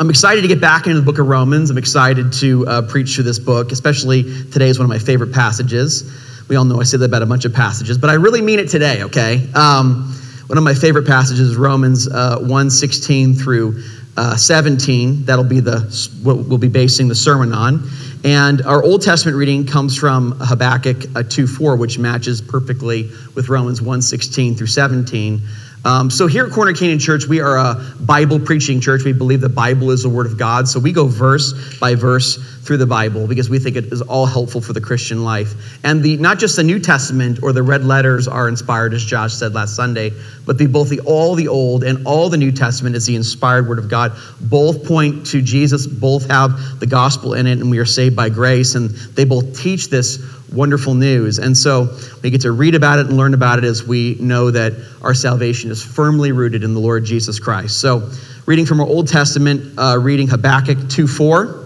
I'm excited to get back into the book of Romans. I'm excited to uh, preach through this book, especially today is one of my favorite passages. We all know I say that about a bunch of passages, but I really mean it today, okay? Um, one of my favorite passages is Romans uh, 1 16 through uh, 17. That'll be the what we'll be basing the sermon on. And our Old Testament reading comes from Habakkuk uh, 2 4, which matches perfectly with Romans 1 16 through 17. Um, so here at Corner Canyon Church, we are a Bible preaching church. We believe the Bible is the Word of God. So we go verse by verse through the Bible because we think it is all helpful for the Christian life. And the not just the New Testament or the red letters are inspired, as Josh said last Sunday, but the, both the all the Old and all the New Testament is the inspired Word of God. Both point to Jesus. Both have the gospel in it, and we are saved by grace. And they both teach this wonderful news. And so we get to read about it and learn about it as we know that our salvation is firmly rooted in the Lord Jesus Christ. So, reading from our Old Testament, uh, reading Habakkuk 2 4.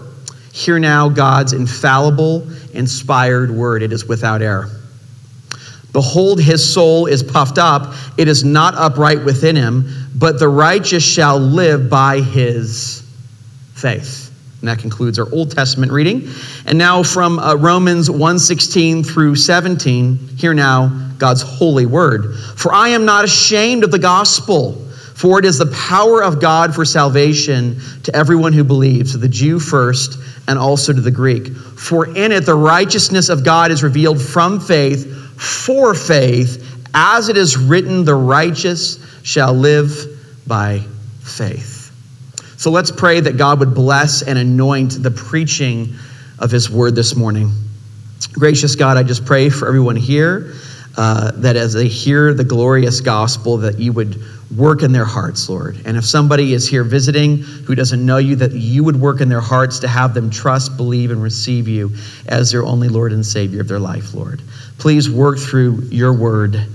Hear now God's infallible, inspired word. It is without error. Behold, his soul is puffed up. It is not upright within him, but the righteous shall live by his faith. And that concludes our Old Testament reading. And now from uh, Romans 1:16 through 17, hear now God's holy word. For I am not ashamed of the gospel, for it is the power of God for salvation to everyone who believes, to the Jew first and also to the Greek. For in it the righteousness of God is revealed from faith for faith, as it is written, the righteous shall live by faith. So let's pray that God would bless and anoint the preaching of his word this morning. Gracious God, I just pray for everyone here uh, that as they hear the glorious gospel, that you would work in their hearts, Lord. And if somebody is here visiting who doesn't know you, that you would work in their hearts to have them trust, believe, and receive you as their only Lord and Savior of their life, Lord. Please work through your word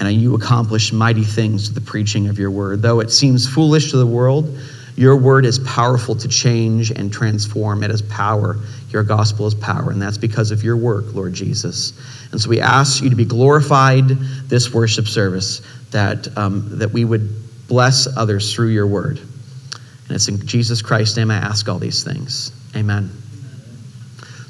and you accomplish mighty things to the preaching of your word. Though it seems foolish to the world, your word is powerful to change and transform. It has power. Your gospel is power, and that's because of your work, Lord Jesus. And so we ask you to be glorified this worship service, that, um, that we would bless others through your word. And it's in Jesus Christ's name I ask all these things. Amen.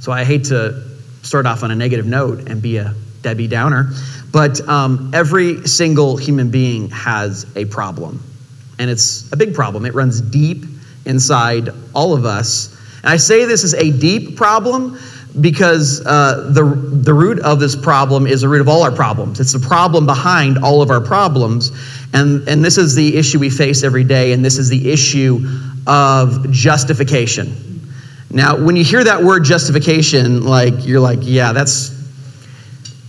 So I hate to start off on a negative note and be a Debbie Downer, but um, every single human being has a problem and it's a big problem. It runs deep inside all of us. And I say this is a deep problem because uh, the, the root of this problem is the root of all our problems. It's the problem behind all of our problems. And, and this is the issue we face every day, and this is the issue of justification. Now, when you hear that word justification, like you're like, yeah, that's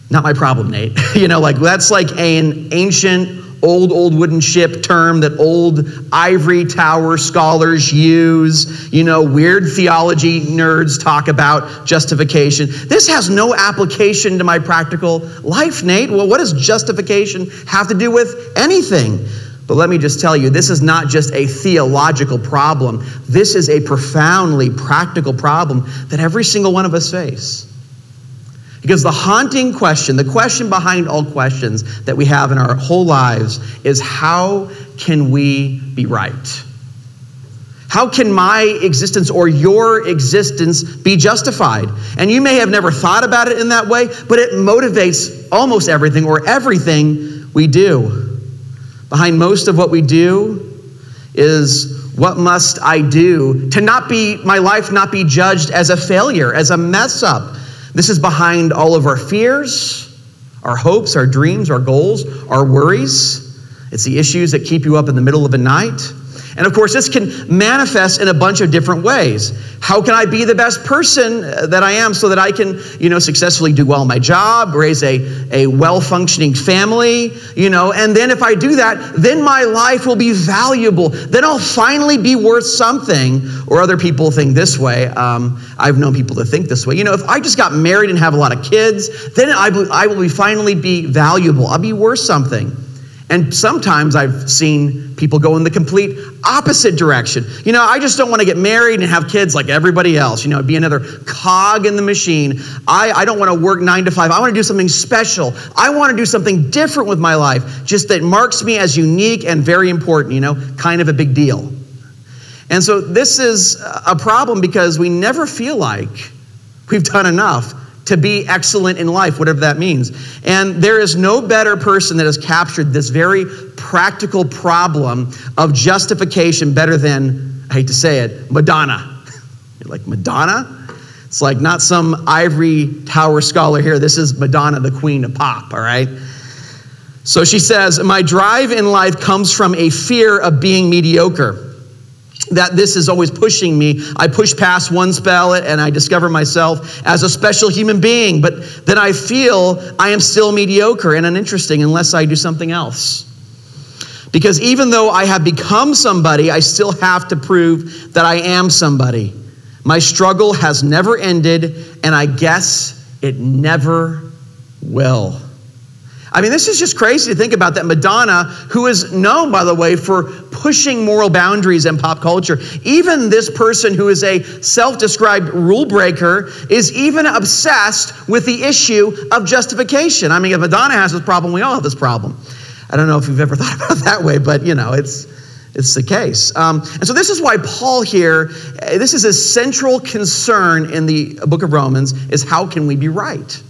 not my problem, Nate. you know, like that's like an ancient old, old wooden ship term that old ivory tower scholars use. You know, weird theology nerds talk about justification. This has no application to my practical life, Nate. Well, what does justification have to do with anything? But let me just tell you, this is not just a theological problem. This is a profoundly practical problem that every single one of us face. Because the haunting question, the question behind all questions that we have in our whole lives is how can we be right? How can my existence or your existence be justified? And you may have never thought about it in that way, but it motivates almost everything or everything we do. Behind most of what we do is what must I do to not be my life not be judged as a failure, as a mess up, this is behind all of our fears, our hopes, our dreams, our goals, our worries. It's the issues that keep you up in the middle of the night. And of course, this can manifest in a bunch of different ways. How can I be the best person that I am so that I can, you know, successfully do well my job, raise a, a well functioning family, you know, and then if I do that, then my life will be valuable. Then I'll finally be worth something. Or other people think this way. Um, I've known people to think this way. You know, if I just got married and have a lot of kids, then I, I will be finally be valuable. I'll be worth something. And sometimes I've seen people go in the complete opposite direction. You know, I just don't want to get married and have kids like everybody else, you know, be another cog in the machine. I, I don't want to work nine to five. I want to do something special. I want to do something different with my life, just that marks me as unique and very important, you know, kind of a big deal. And so this is a problem because we never feel like we've done enough to be excellent in life, whatever that means. And there is no better person that has captured this very practical problem of justification better than, I hate to say it, Madonna. You're like, Madonna? It's like not some ivory tower scholar here. This is Madonna, the queen of pop, all right? So she says, My drive in life comes from a fear of being mediocre that this is always pushing me. I push past one spell and I discover myself as a special human being, but then I feel I am still mediocre and uninteresting unless I do something else. Because even though I have become somebody, I still have to prove that I am somebody. My struggle has never ended, and I guess it never will. I mean, this is just crazy to think about that Madonna, who is known, by the way, for pushing moral boundaries in pop culture, even this person who is a self described rule breaker is even obsessed with the issue of justification. I mean, if Madonna has this problem, we all have this problem. I don't know if you've ever thought about it that way, but you know, it's. It's the case. Um, and so, this is why Paul here, this is a central concern in the book of Romans, is how can we be right?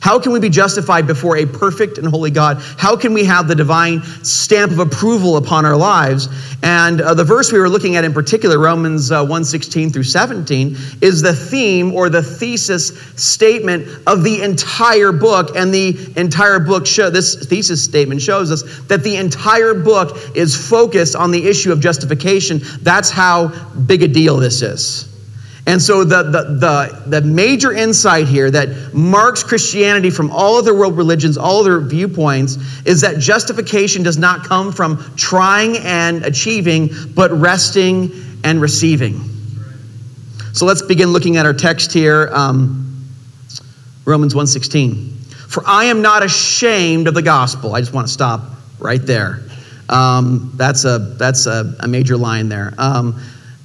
How can we be justified before a perfect and holy God? How can we have the divine stamp of approval upon our lives? And uh, the verse we were looking at in particular, Romans uh, 1 16 through 17, is the theme or the thesis statement of the entire book. And the entire book, show, this thesis statement shows us that the entire book is focused on the issue of justification. That's how big a deal this is. And so, the, the, the, the, major insight here that marks Christianity from all other world religions, all other viewpoints, is that justification does not come from trying and achieving, but resting and receiving. So let's begin looking at our text here, um, Romans 1.16. For I am not ashamed of the gospel. I just want to stop right there. Um, that's a, that's a, a major line there. Um,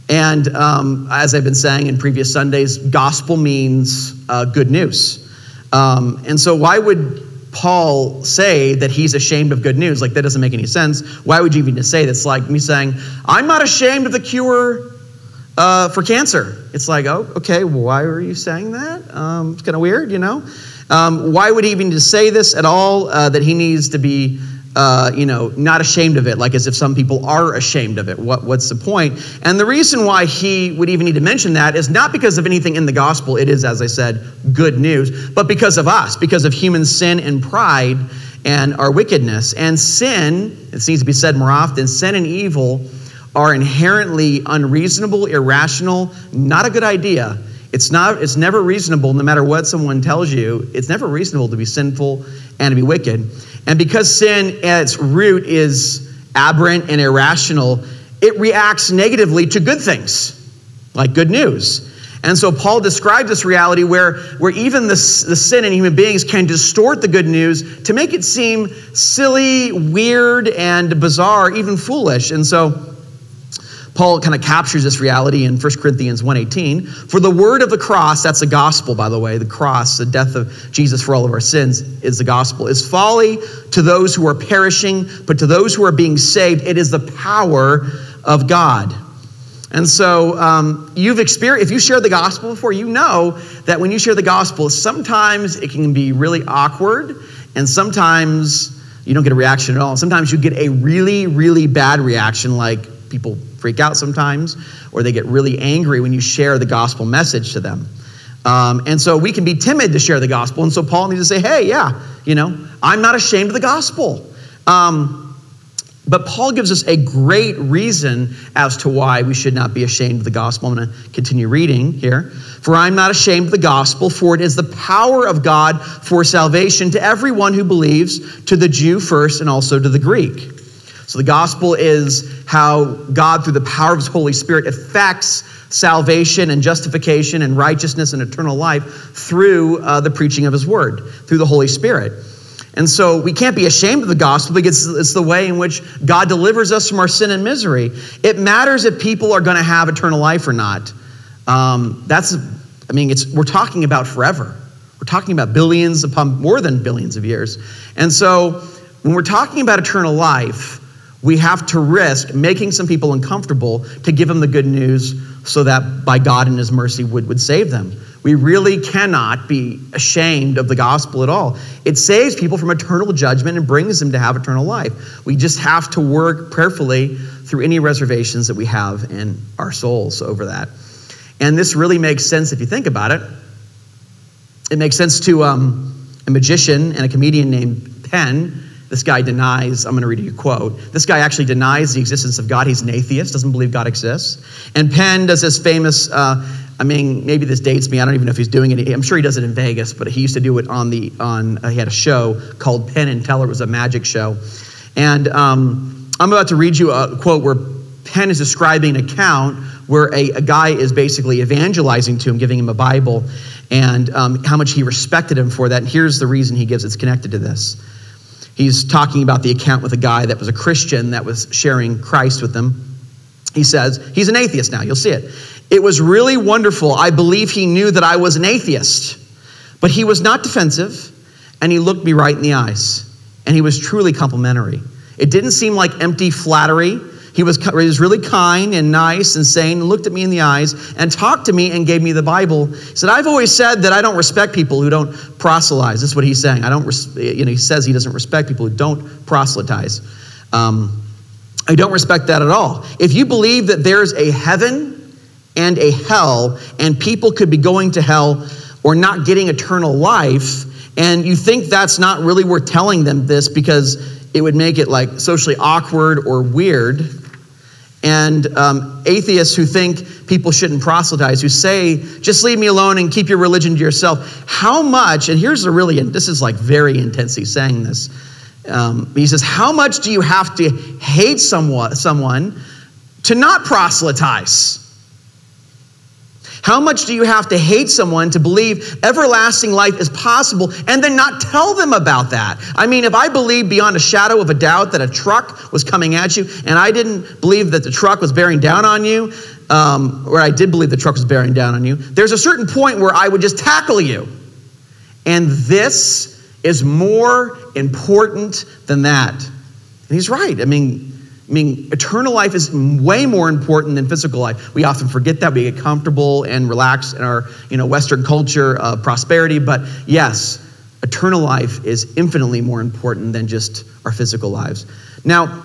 and um, as I've been saying in previous Sundays, gospel means uh, good news. Um, and so, why would Paul say that he's ashamed of good news? Like, that doesn't make any sense. Why would you even say that's like me saying, I'm not ashamed of the cure uh, for cancer? It's like, oh, okay, why are you saying that? Um, it's kind of weird, you know? Um, why would he even say this at all? Uh, that he needs to be uh, you know, not ashamed of it, like as if some people are ashamed of it. What, what's the point? And the reason why he would even need to mention that is not because of anything in the gospel. It is, as I said, good news, but because of us, because of human sin and pride and our wickedness. And sin, it needs to be said more often, sin and evil are inherently unreasonable, irrational, not a good idea. It's not it's never reasonable no matter what someone tells you. It's never reasonable to be sinful and to be wicked. And because sin at its root is aberrant and irrational, it reacts negatively to good things, like good news. And so Paul describes this reality where, where even the, the sin in human beings can distort the good news to make it seem silly, weird, and bizarre, even foolish. And so Paul kind of captures this reality in 1 Corinthians 1:18. For the word of the cross, that's the gospel, by the way, the cross, the death of Jesus for all of our sins is the gospel, is folly to those who are perishing, but to those who are being saved, it is the power of God. And so um, you've experienced, if you shared the gospel before, you know that when you share the gospel, sometimes it can be really awkward, and sometimes you don't get a reaction at all. Sometimes you get a really, really bad reaction, like people freak out sometimes, or they get really angry when you share the gospel message to them. Um, and so we can be timid to share the gospel. And so Paul needs to say, hey, yeah, you know, I'm not ashamed of the gospel. Um, but Paul gives us a great reason as to why we should not be ashamed of the gospel. I'm going to continue reading here. For I'm not ashamed of the gospel, for it is the power of God for salvation to everyone who believes, to the Jew first and also to the Greek. So the gospel is how God, through the power of his Holy Spirit, affects salvation and justification and righteousness and eternal life through uh, the preaching of his word, through the Holy Spirit. And so we can't be ashamed of the gospel because it's the way in which God delivers us from our sin and misery. It matters if people are going to have eternal life or not. Um, that's, I mean, it's, we're talking about forever. We're talking about billions upon more than billions of years. And so when we're talking about eternal life, we have to risk making some people uncomfortable to give them the good news so that by God and His mercy would, would save them. We really cannot be ashamed of the gospel at all. It saves people from eternal judgment and brings them to have eternal life. We just have to work prayerfully through any reservations that we have in our souls over that. And this really makes sense if you think about it. It makes sense to um, a magician and a comedian named Penn this guy denies, I'm going to read you a quote. This guy actually denies the existence of God. He's an atheist, doesn't believe God exists. And Penn does this famous, uh, I mean, maybe this dates me. I don't even know if he's doing it. I'm sure he does it in Vegas, but he used to do it on the, on, uh, he had a show called Penn and Teller. It was a magic show. And um, I'm about to read you a quote where Penn is describing an account where a, a guy is basically evangelizing to him, giving him a Bible, and um, how much he respected him for that. And here's the reason he gives it's connected to this. He's talking about the account with a guy that was a Christian that was sharing Christ with them. He says, he's an atheist now, you'll see it. It was really wonderful. I believe he knew that I was an atheist, but he was not defensive, and he looked me right in the eyes, and he was truly complimentary. It didn't seem like empty flattery. He was, he was really kind and nice and sane and looked at me in the eyes and talked to me and gave me the Bible. He said, I've always said that I don't respect people who don't proselytize. This is what he's saying. I don't, you know, he says he doesn't respect people who don't proselytize. Um, I don't respect that at all. If you believe that there's a heaven and a hell and people could be going to hell or not getting eternal life, and you think that's not really worth telling them this because it would make it like socially awkward or weird, and um, atheists who think people shouldn't proselytize, who say, just leave me alone and keep your religion to yourself. How much, and here's a really, this is like very intense, he's saying this. Um, he says, How much do you have to hate someone, someone to not proselytize? How much do you have to hate someone to believe everlasting life is possible and then not tell them about that? I mean, if I believe beyond a shadow of a doubt that a truck was coming at you and I didn't believe that the truck was bearing down on you, um, or I did believe the truck was bearing down on you, there's a certain point where I would just tackle you. And this is more important than that. And he's right. I mean, I mean, eternal life is way more important than physical life. We often forget that. We get comfortable and relaxed in our you know, Western culture of prosperity. But yes, eternal life is infinitely more important than just our physical lives. Now,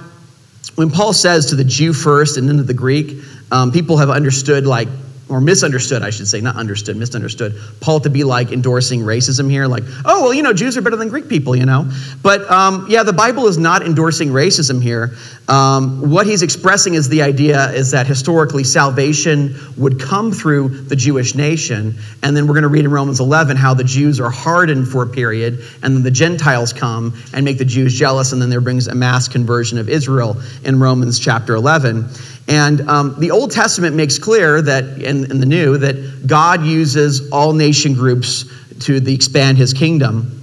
when Paul says to the Jew first and then to the Greek, um, people have understood like or misunderstood, I should say, not understood, misunderstood, Paul to be like endorsing racism here, like, oh, well, you know, Jews are better than Greek people, you know? But um, yeah, the Bible is not endorsing racism here. Um, what he's expressing is the idea is that historically salvation would come through the Jewish nation. And then we're going to read in Romans 11 how the Jews are hardened for a period, and then the Gentiles come and make the Jews jealous, and then there brings a mass conversion of Israel in Romans chapter 11. And um, the Old Testament makes clear that, in, in, the New, that God uses all nation groups to the, expand his kingdom.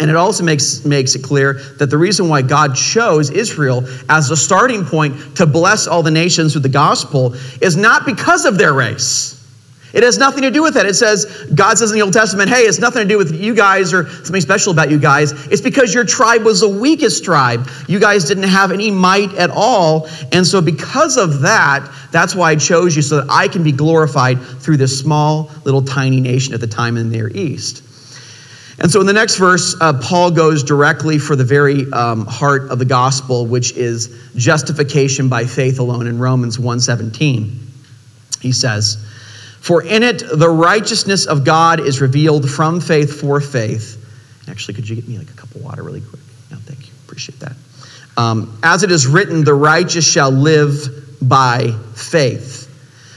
And it also makes, makes it clear that the reason why God chose Israel as the starting point to bless all the nations with the gospel is not because of their race. It has nothing to do with that. It says, God says in the Old Testament, hey, it's nothing to do with you guys or something special about you guys. It's because your tribe was the weakest tribe. You guys didn't have any might at all. And so, because of that, that's why I chose you so that I can be glorified through this small, little, tiny nation at the time in the Near East. And so in the next verse, uh, Paul goes directly for the very um, heart of the gospel, which is justification by faith alone in Romans 1:17. He says, for in it, the righteousness of God is revealed from faith for faith. Actually, could you get me like a cup of water really quick? No, thank you. Appreciate that. Um, As it is written, the righteous shall live by faith.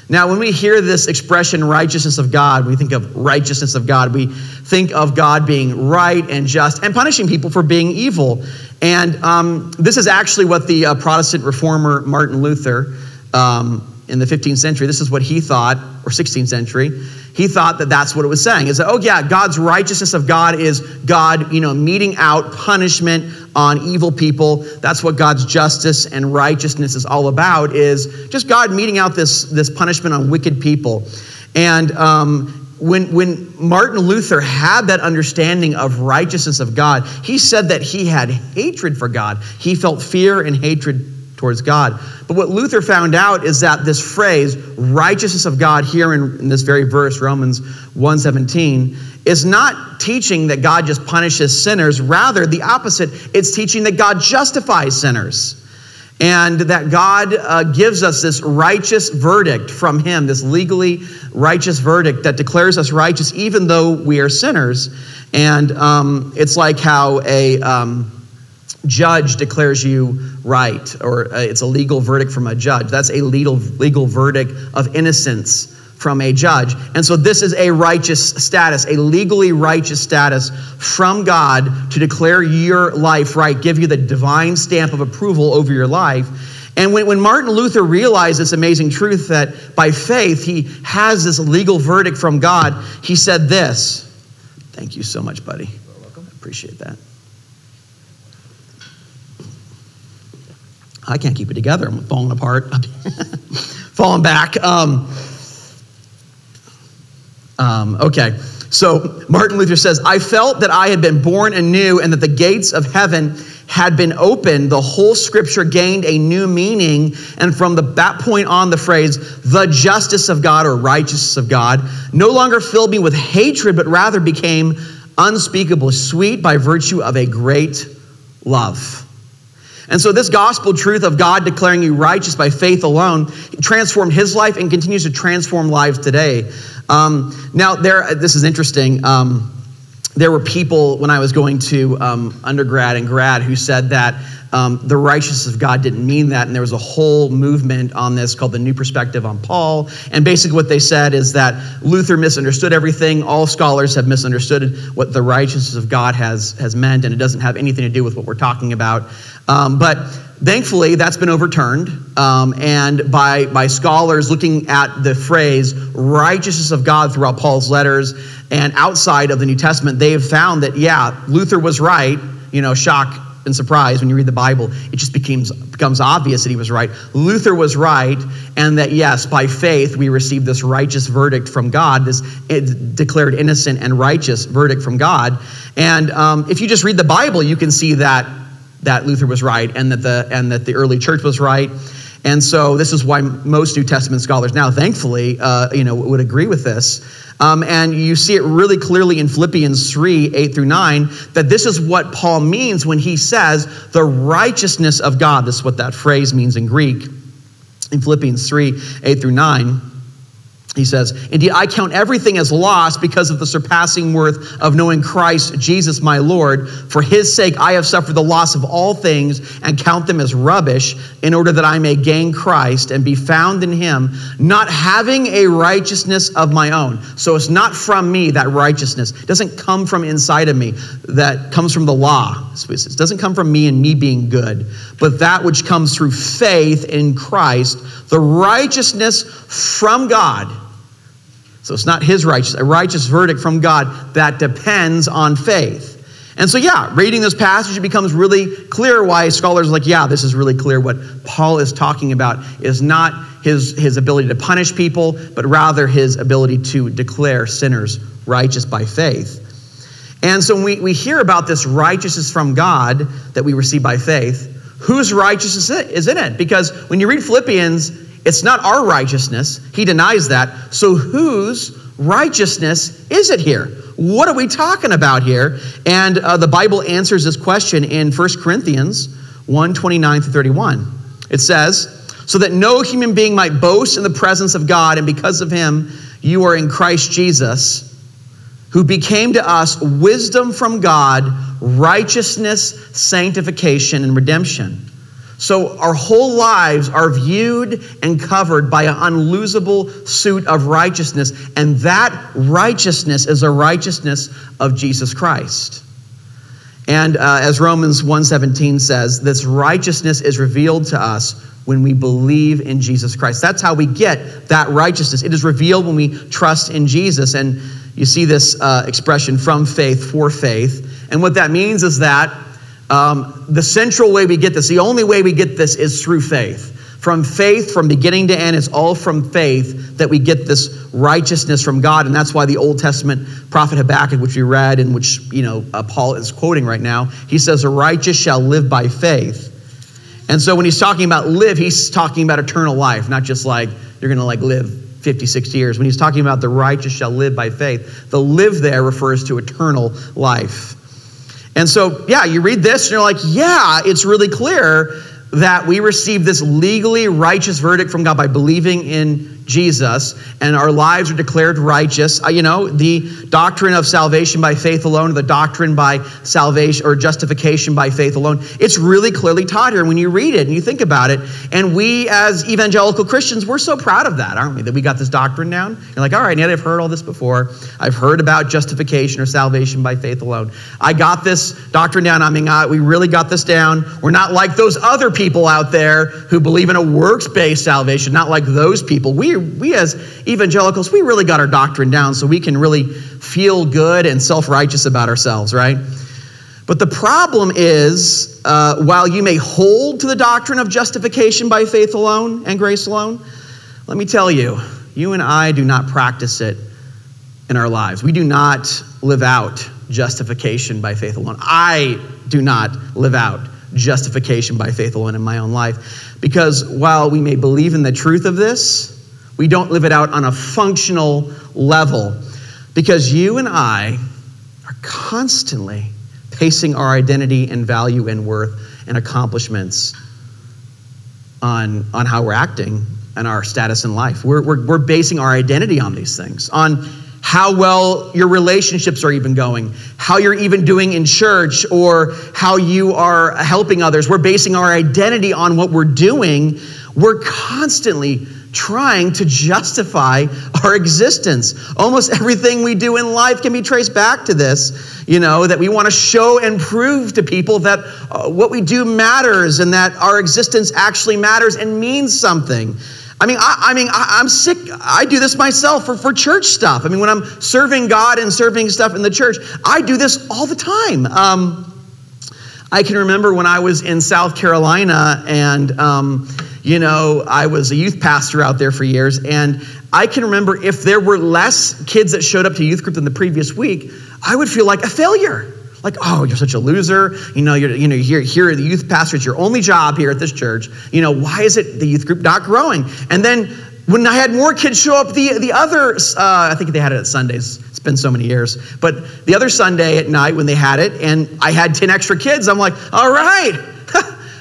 Now, when we hear this expression, righteousness of God, we think of righteousness of God. We think of God being right and just and punishing people for being evil. And um, this is actually what the uh, Protestant reformer Martin Luther um, in the 15th century, this is what he thought, or 16th century, he thought that that's what it was saying. Is that, oh yeah, God's righteousness of God is God, you know, meeting out punishment on evil people. That's what God's justice and righteousness is all about, is just God meting out this, this punishment on wicked people. And um, when, when Martin Luther had that understanding of righteousness of God, he said that he had hatred for God. He felt fear and hatred towards God. But what Luther found out is that this phrase, righteousness of God, here in, in this very verse, Romans 1:17, is not teaching that God just punishes sinners. Rather, the opposite, it's teaching that God justifies sinners. And that God uh, gives us this righteous verdict from Him, this legally righteous verdict that declares us righteous even though we are sinners. And um, it's like how a. Um, judge declares you right, or uh, it's a legal verdict from a judge. That's a legal, legal verdict of innocence from a judge. And so this is a righteous status, a legally righteous status from God to declare your life right, give you the divine stamp of approval over your life. And when, when Martin Luther realized this amazing truth that by faith he has this legal verdict from God, he said this. Thank you so much, buddy. You're welcome. Appreciate that. I can't keep it together. I'm falling apart, falling back. Um, um, okay, so Martin Luther says, I felt that I had been born anew and that the gates of heaven had been opened. The whole scripture gained a new meaning. And from the, that point on, the phrase, the justice of God or righteousness of God, no longer filled me with hatred, but rather became unspeakably sweet by virtue of a great love. And so, this gospel truth of God declaring you righteous by faith alone transformed his life and continues to transform lives today. Um, now, there, this is interesting. Um, there were people when I was going to um, undergrad and grad who said that um, the righteousness of God didn't mean that. And there was a whole movement on this called the New Perspective on Paul. And basically, what they said is that Luther misunderstood everything. All scholars have misunderstood what the righteousness of God has, has meant, and it doesn't have anything to do with what we're talking about. Um, but thankfully, that's been overturned. Um, and by, by scholars looking at the phrase righteousness of God throughout Paul's letters and outside of the New Testament, they have found that, yeah, Luther was right. You know, shock and surprise when you read the Bible. It just becomes, becomes obvious that he was right. Luther was right, and that, yes, by faith, we receive this righteous verdict from God, this declared innocent and righteous verdict from God. And um, if you just read the Bible, you can see that that Luther was right and that the and that the early church was right. And so this is why most New Testament scholars now, thankfully, uh, you know, would agree with this. Um, and you see it really clearly in Philippians 3 8 through 9 that this is what Paul means when he says the righteousness of God. This is what that phrase means in Greek in Philippians 3 8 through 9. He says, Indeed, I count everything as lost because of the surpassing worth of knowing Christ Jesus my Lord. For his sake, I have suffered the loss of all things and count them as rubbish in order that I may gain Christ and be found in him, not having a righteousness of my own. So it's not from me, that righteousness. It doesn't come from inside of me, that comes from the law. It doesn't come from me and me being good, but that which comes through faith in Christ, the righteousness from God so it's not his righteous, a righteous verdict from God that depends on faith. And so, yeah, reading this passage, it becomes really clear why scholars are like, yeah, this is really clear. What Paul is talking about is not his, his ability to punish people, but rather his ability to declare sinners righteous by faith. And so, when we, we hear about this righteousness from God that we receive by faith, whose righteousness is in it? Because when you read Philippians, it's not our righteousness. He denies that. So whose righteousness is it here? What are we talking about here? And uh, the Bible answers this question in 1 Corinthians 1 29 through 31. It says, So that no human being might boast in the presence of God, and because of him, you are in Christ Jesus, who became to us wisdom from God, righteousness, sanctification, and redemption. So our whole lives are viewed and covered by an unlosable suit of righteousness, and that righteousness is a righteousness of Jesus Christ. And uh, as Romans 1:17 says, this righteousness is revealed to us when we believe in Jesus Christ. That's how we get that righteousness. It is revealed when we trust in Jesus. And you see this uh, expression from faith for faith. And what that means is that um, the central way we get this, the only way we get this is through faith. From faith, from beginning to end, it's all from faith that we get this righteousness from God. And that's why the Old Testament prophet Habakkuk, which we read and which, you know, uh, Paul is quoting right now, he says, The righteous shall live by faith. And so when he's talking about live, he's talking about eternal life, not just like you're going to like live 50, 60 years. When he's talking about the righteous shall live by faith, the live there refers to eternal life. And so, yeah, you read this and you're like, yeah, it's really clear that we receive this legally righteous verdict from God by believing in Jesus and our lives are declared righteous. Uh, you know, the doctrine of salvation by faith alone, the doctrine by salvation or justification by faith alone, it's really clearly taught here. when you read it and you think about it, and we as evangelical Christians, we're so proud of that, aren't we? That we got this doctrine down. You're like, all right, Ned, I've heard all this before. I've heard about justification or salvation by faith alone. I got this doctrine down. I mean, we really got this down. We're not like those other people out there who believe in a works based salvation, not like those people. We we as evangelicals, we really got our doctrine down so we can really feel good and self righteous about ourselves, right? But the problem is, uh, while you may hold to the doctrine of justification by faith alone and grace alone, let me tell you, you and I do not practice it in our lives. We do not live out justification by faith alone. I do not live out justification by faith alone in my own life. Because while we may believe in the truth of this, we don't live it out on a functional level because you and I are constantly basing our identity and value and worth and accomplishments on, on how we're acting and our status in life. We're, we're, we're basing our identity on these things, on how well your relationships are even going, how you're even doing in church, or how you are helping others. We're basing our identity on what we're doing. We're constantly trying to justify our existence. Almost everything we do in life can be traced back to this, you know, that we want to show and prove to people that uh, what we do matters and that our existence actually matters and means something. I mean, I, I mean, I, am sick. I do this myself for, for church stuff. I mean, when I'm serving God and serving stuff in the church, I do this all the time. Um, I can remember when I was in South Carolina and um, you know, I was a youth pastor out there for years, and I can remember if there were less kids that showed up to youth group than the previous week, I would feel like a failure. Like, oh, you're such a loser. You know, you're, you know, here, here, the youth pastor, it's your only job here at this church. You know, why is it the youth group not growing? And then when I had more kids show up, the, the other, uh, I think they had it at Sundays. It's been so many years. But the other Sunday at night when they had it, and I had 10 extra kids, I'm like, all right,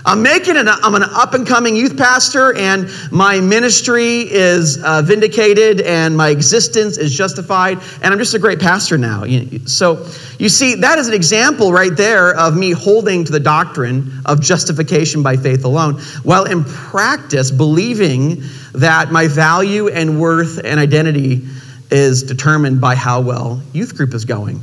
I'm making an, I'm an up and coming youth pastor, and my ministry is uh, vindicated, and my existence is justified, and I'm just a great pastor now. So, you see, that is an example right there of me holding to the doctrine of justification by faith alone, while in practice believing that my value and worth and identity is determined by how well youth group is going.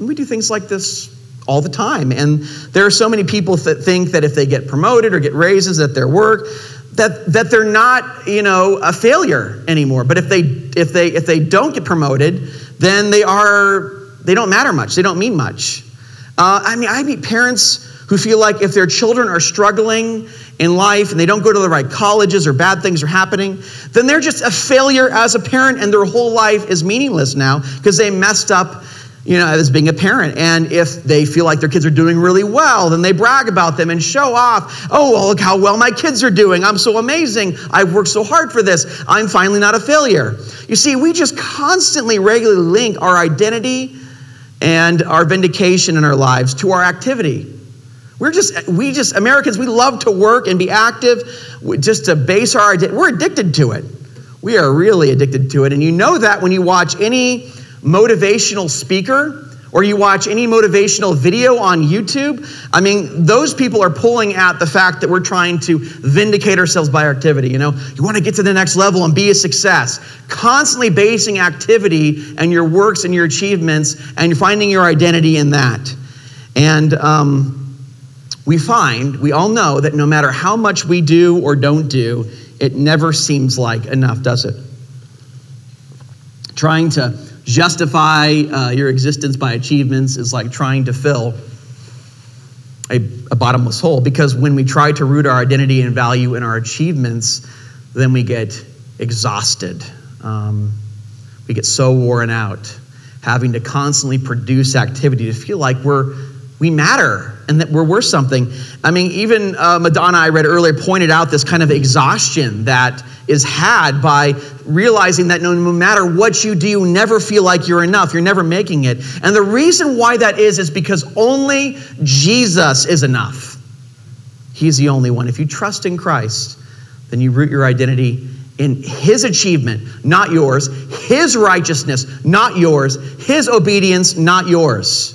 And we do things like this all the time. And there are so many people that think that if they get promoted or get raises at their work, that, that they're not, you know, a failure anymore. But if they if they if they don't get promoted, then they are they don't matter much. They don't mean much. Uh, I mean, I meet parents who feel like if their children are struggling in life and they don't go to the right colleges or bad things are happening, then they're just a failure as a parent and their whole life is meaningless now because they messed up you know, as being a parent. And if they feel like their kids are doing really well, then they brag about them and show off. Oh, well, look how well my kids are doing. I'm so amazing. I've worked so hard for this. I'm finally not a failure. You see, we just constantly, regularly link our identity and our vindication in our lives to our activity. We're just, we just, Americans, we love to work and be active just to base our. We're addicted to it. We are really addicted to it. And you know that when you watch any motivational speaker or you watch any motivational video on YouTube, I mean, those people are pulling at the fact that we're trying to vindicate ourselves by activity. You know, you want to get to the next level and be a success. Constantly basing activity and your works and your achievements and finding your identity in that. And um, we find, we all know that no matter how much we do or don't do, it never seems like enough, does it? Trying to justify uh, your existence by achievements is like trying to fill a, a, bottomless hole because when we try to root our identity and value in our achievements, then we get exhausted. Um, we get so worn out, having to constantly produce activity to feel like we're we matter and that we're worth something. I mean, even uh, Madonna, I read earlier, pointed out this kind of exhaustion that is had by realizing that no matter what you do, you never feel like you're enough. You're never making it. And the reason why that is, is because only Jesus is enough. He's the only one. If you trust in Christ, then you root your identity in His achievement, not yours, His righteousness, not yours, His obedience, not yours.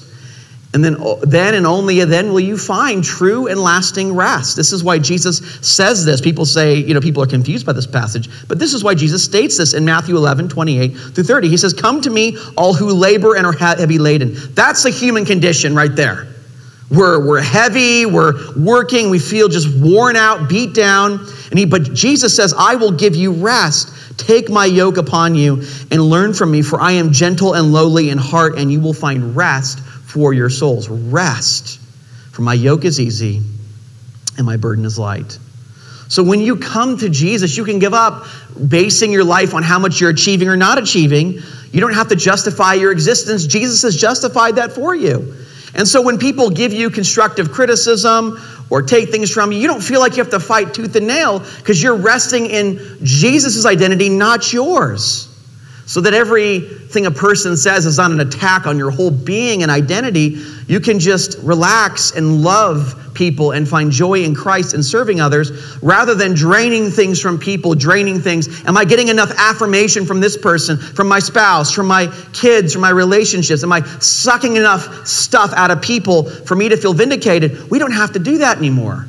And then, then and only then will you find true and lasting rest. This is why Jesus says this. People say, you know, people are confused by this passage, but this is why Jesus states this in Matthew 11, 28 through 30. He says, Come to me, all who labor and are heavy laden. That's the human condition right there. We're, we're heavy, we're working, we feel just worn out, beat down. And he, but Jesus says, I will give you rest. Take my yoke upon you and learn from me, for I am gentle and lowly in heart, and you will find rest for your souls. Rest. For my yoke is easy and my burden is light. So when you come to Jesus, you can give up basing your life on how much you're achieving or not achieving. You don't have to justify your existence. Jesus has justified that for you. And so when people give you constructive criticism or take things from you, you don't feel like you have to fight tooth and nail because you're resting in Jesus' identity, not yours so that everything a person says is not an attack on your whole being and identity. You can just relax and love people and find joy in Christ and serving others rather than draining things from people, draining things. Am I getting enough affirmation from this person, from my spouse, from my kids, from my relationships? Am I sucking enough stuff out of people for me to feel vindicated? We don't have to do that anymore.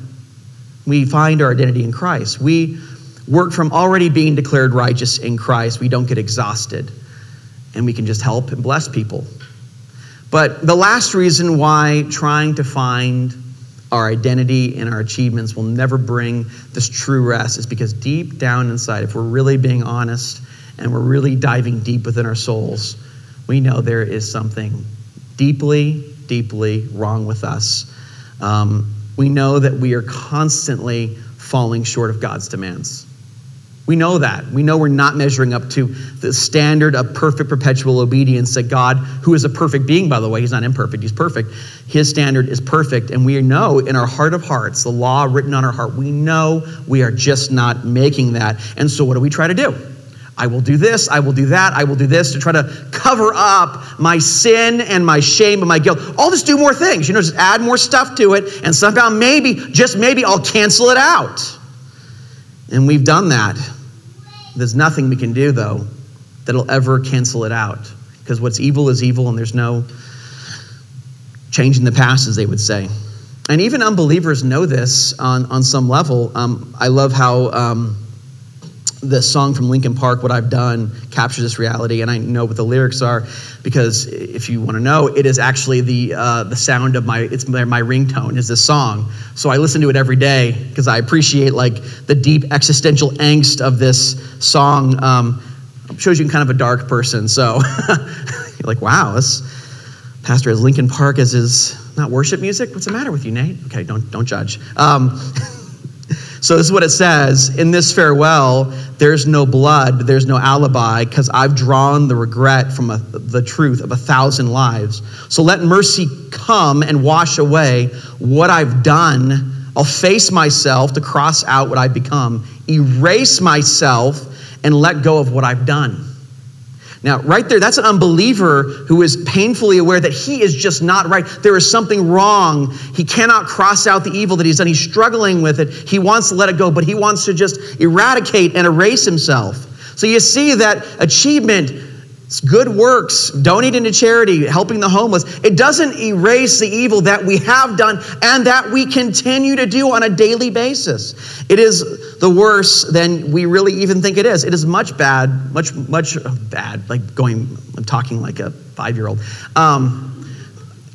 We find our identity in Christ. We work from already being declared righteous in Christ. We don't get exhausted and we can just help and bless people. But the last reason why trying to find our identity and our achievements will never bring this true rest is because deep down inside, if we're really being honest and we're really diving deep within our souls, we know there is something deeply, deeply wrong with us. Um, we know that we are constantly falling short of God's demands. We know that. We know we're not measuring up to the standard of perfect perpetual obedience that God, who is a perfect being, by the way, he's not imperfect, he's perfect. His standard is perfect. And we know in our heart of hearts, the law written on our heart, we know we are just not making that. And so what do we try to do? I will do this, I will do that, I will do this to try to cover up my sin and my shame and my guilt. I'll just do more things, you know, just add more stuff to it, and somehow maybe, just maybe, I'll cancel it out. And we've done that. There's nothing we can do, though, that'll ever cancel it out. Because what's evil is evil, and there's no changing the past, as they would say. And even unbelievers know this on, on some level. Um, I love how um, the song from Linkin Park, What I've Done, captures this reality. And I know what the lyrics are because if you want to know, it is actually the, uh, the sound of my, it's my, my ringtone is this song. So I listen to it every day because I appreciate like the deep existential angst of this song. Um, shows you kind of a dark person. So you're like, wow, this pastor has Linkin Park as his, not worship music? What's the matter with you, Nate? Okay, don't, don't judge. Um, So this is what it says In this farewell, there's no blood, there's no alibi, because I've drawn the regret from a, the truth of a thousand lives. So let mercy come and wash away what I've done. I'll face myself to cross out what I've become, erase myself, and let go of what I've done. Now, right there, that's an unbeliever who is painfully aware that he is just not right. There is something wrong. He cannot cross out the evil that he's done. He's struggling with it. He wants to let it go, but he wants to just eradicate and erase himself. So you see that achievement good works, donating to charity, helping the homeless. It doesn't erase the evil that we have done and that we continue to do on a daily basis. It is the worse than we really even think it is. It is much bad, much, much bad, like going, I'm talking like a five year old. Um,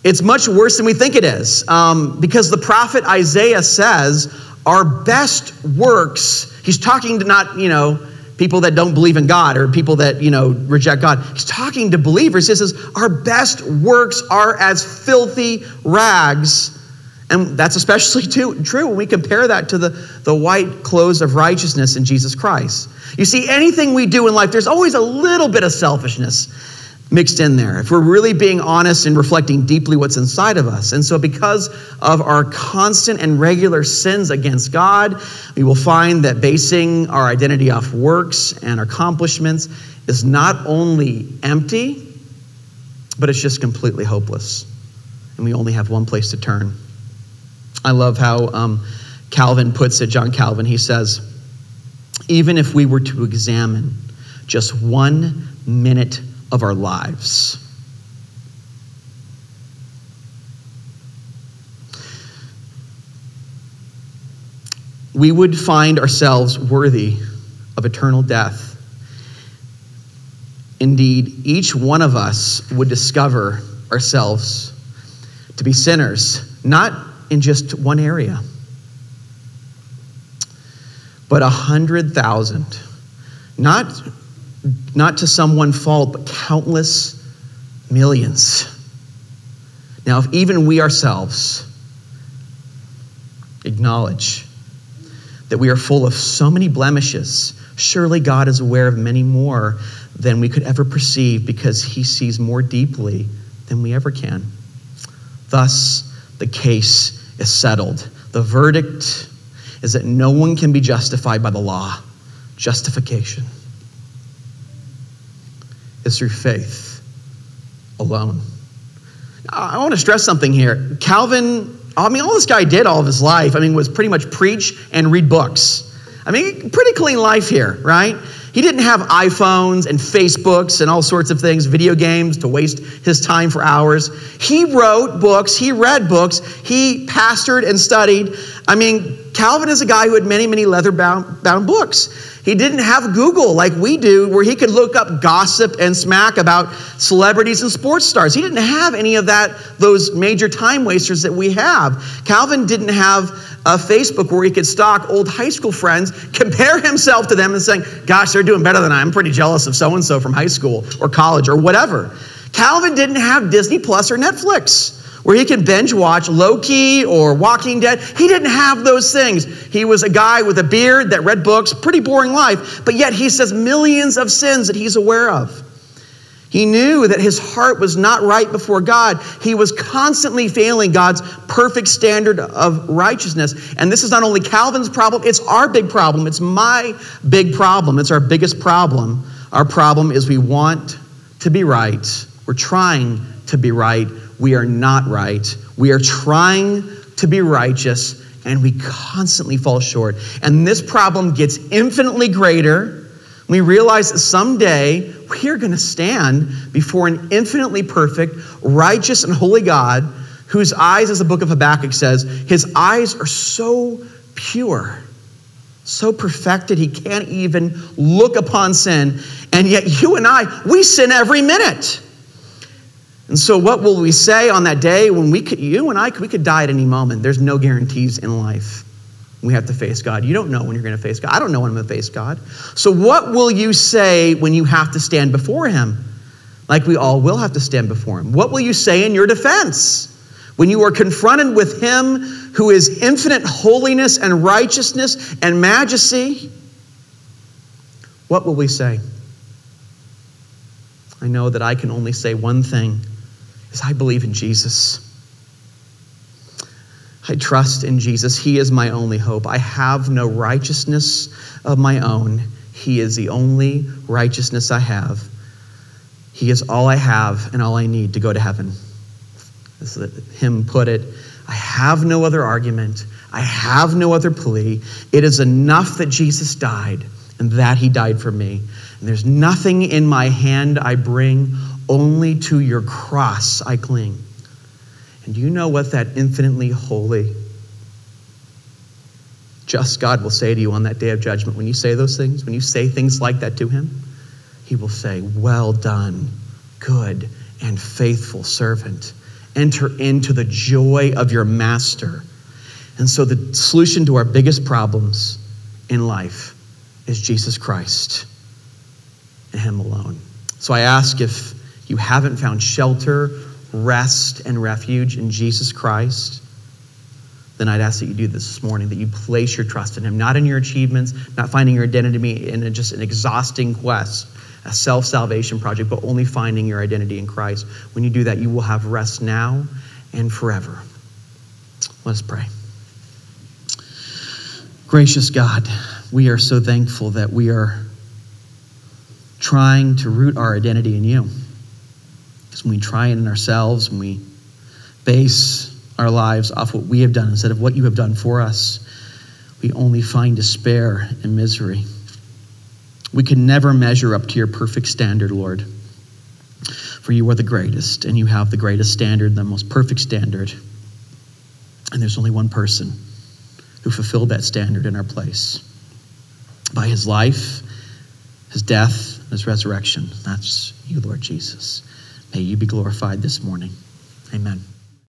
it's much worse than we think it is um, because the prophet Isaiah says, Our best works, he's talking to not, you know, people that don't believe in God or people that, you know, reject God. He's talking to believers. He says, Our best works are as filthy rags. And that's especially too, true when we compare that to the, the white clothes of righteousness in Jesus Christ. You see, anything we do in life, there's always a little bit of selfishness. mixed in there, if we're really being honest and reflecting deeply what's inside of us. And so, because of our constant and regular sins against God, we will find that basing our identity off works and accomplishments is not only empty, but it's just completely hopeless. And we only have one place to turn. I love how um, Calvin puts it, John Calvin. He says, even if we were to examine just one minute of our lives. We would find ourselves worthy of eternal death. Indeed, each one of us would discover ourselves to be sinners, not in just one area, but a hundred thousand. Not not to some one fault, but countless millions. Now, if even we ourselves acknowledge that we are full of so many blemishes, surely God is aware of many more than we could ever perceive because he sees more deeply than we ever can. Thus, the case is settled. The verdict is that no one can be justified by the law. Justification is through faith alone. I want to stress something here. Calvin, I mean, all this guy did all of his life, I mean, was pretty much preach and read books. I mean, pretty clean life here, right? He didn't have iPhones and Facebooks and all sorts of things, video games to waste his time for hours. He wrote books, he read books, he pastored and studied. I mean, Calvin is a guy who had many, many leather bound, bound books. He didn't have Google like we do, where he could look up gossip and smack about celebrities and sports stars. He didn't have any of that, those major time wasters that we have. Calvin didn't have a Facebook where he could stalk old high school friends, compare himself to them, and saying, Gosh, they're doing better than I. I'm pretty jealous of so and so from high school or college or whatever. Calvin didn't have Disney Plus or Netflix where he can binge watch Loki or Walking Dead. He didn't have those things. He was a guy with a beard that read books, pretty boring life, but yet he says millions of sins that he's aware of. He knew that his heart was not right before God. He was constantly failing God's perfect standard of righteousness. And this is not only Calvin's problem, it's our big problem. It's my big problem. It's our biggest problem. Our problem is we want to be right. We're trying to be right we are not right. We are trying to be righteous and we constantly fall short. And this problem gets infinitely greater. We realize that someday we are going to stand before an infinitely perfect, righteous, and holy God whose eyes, as the book of Habakkuk says, his eyes are so pure, so perfected, he can't even look upon sin. And yet, you and I, we sin every minute. And so, what will we say on that day when we could, you and I, we could die at any moment? There's no guarantees in life. We have to face God. You don't know when you're going to face God. I don't know when I'm going to face God. So, what will you say when you have to stand before Him? Like we all will have to stand before Him. What will you say in your defense? When you are confronted with Him who is infinite holiness and righteousness and majesty, what will we say? I know that I can only say one thing is I believe in Jesus. I trust in Jesus. He is my only hope. I have no righteousness of my own. He is the only righteousness I have. He is all I have and all I need to go to heaven. As hymn put it, I have no other argument. I have no other plea. It is enough that Jesus died and that he died for me. And there's nothing in my hand I bring only to your cross I cling. And do you know what that infinitely holy, just God will say to you on that day of judgment when you say those things, when you say things like that to him? He will say, Well done, good and faithful servant. Enter into the joy of your master. And so, the solution to our biggest problems in life is Jesus Christ and Him alone. So, I ask if you haven't found shelter, rest, and refuge in Jesus Christ, then I'd ask that you do this this morning, that you place your trust in Him, not in your achievements, not finding your identity in just an exhausting quest a self salvation project, but only finding your identity in Christ. When you do that, you will have rest now and forever. Let's pray. Gracious God, we are so thankful that we are trying to root our identity in you. When we try it in ourselves, when we base our lives off what we have done instead of what you have done for us, we only find despair and misery. We can never measure up to your perfect standard, Lord. For you are the greatest, and you have the greatest standard, the most perfect standard. And there's only one person who fulfilled that standard in our place by his life, his death, his resurrection. That's you, Lord Jesus. May you be glorified this morning. Amen.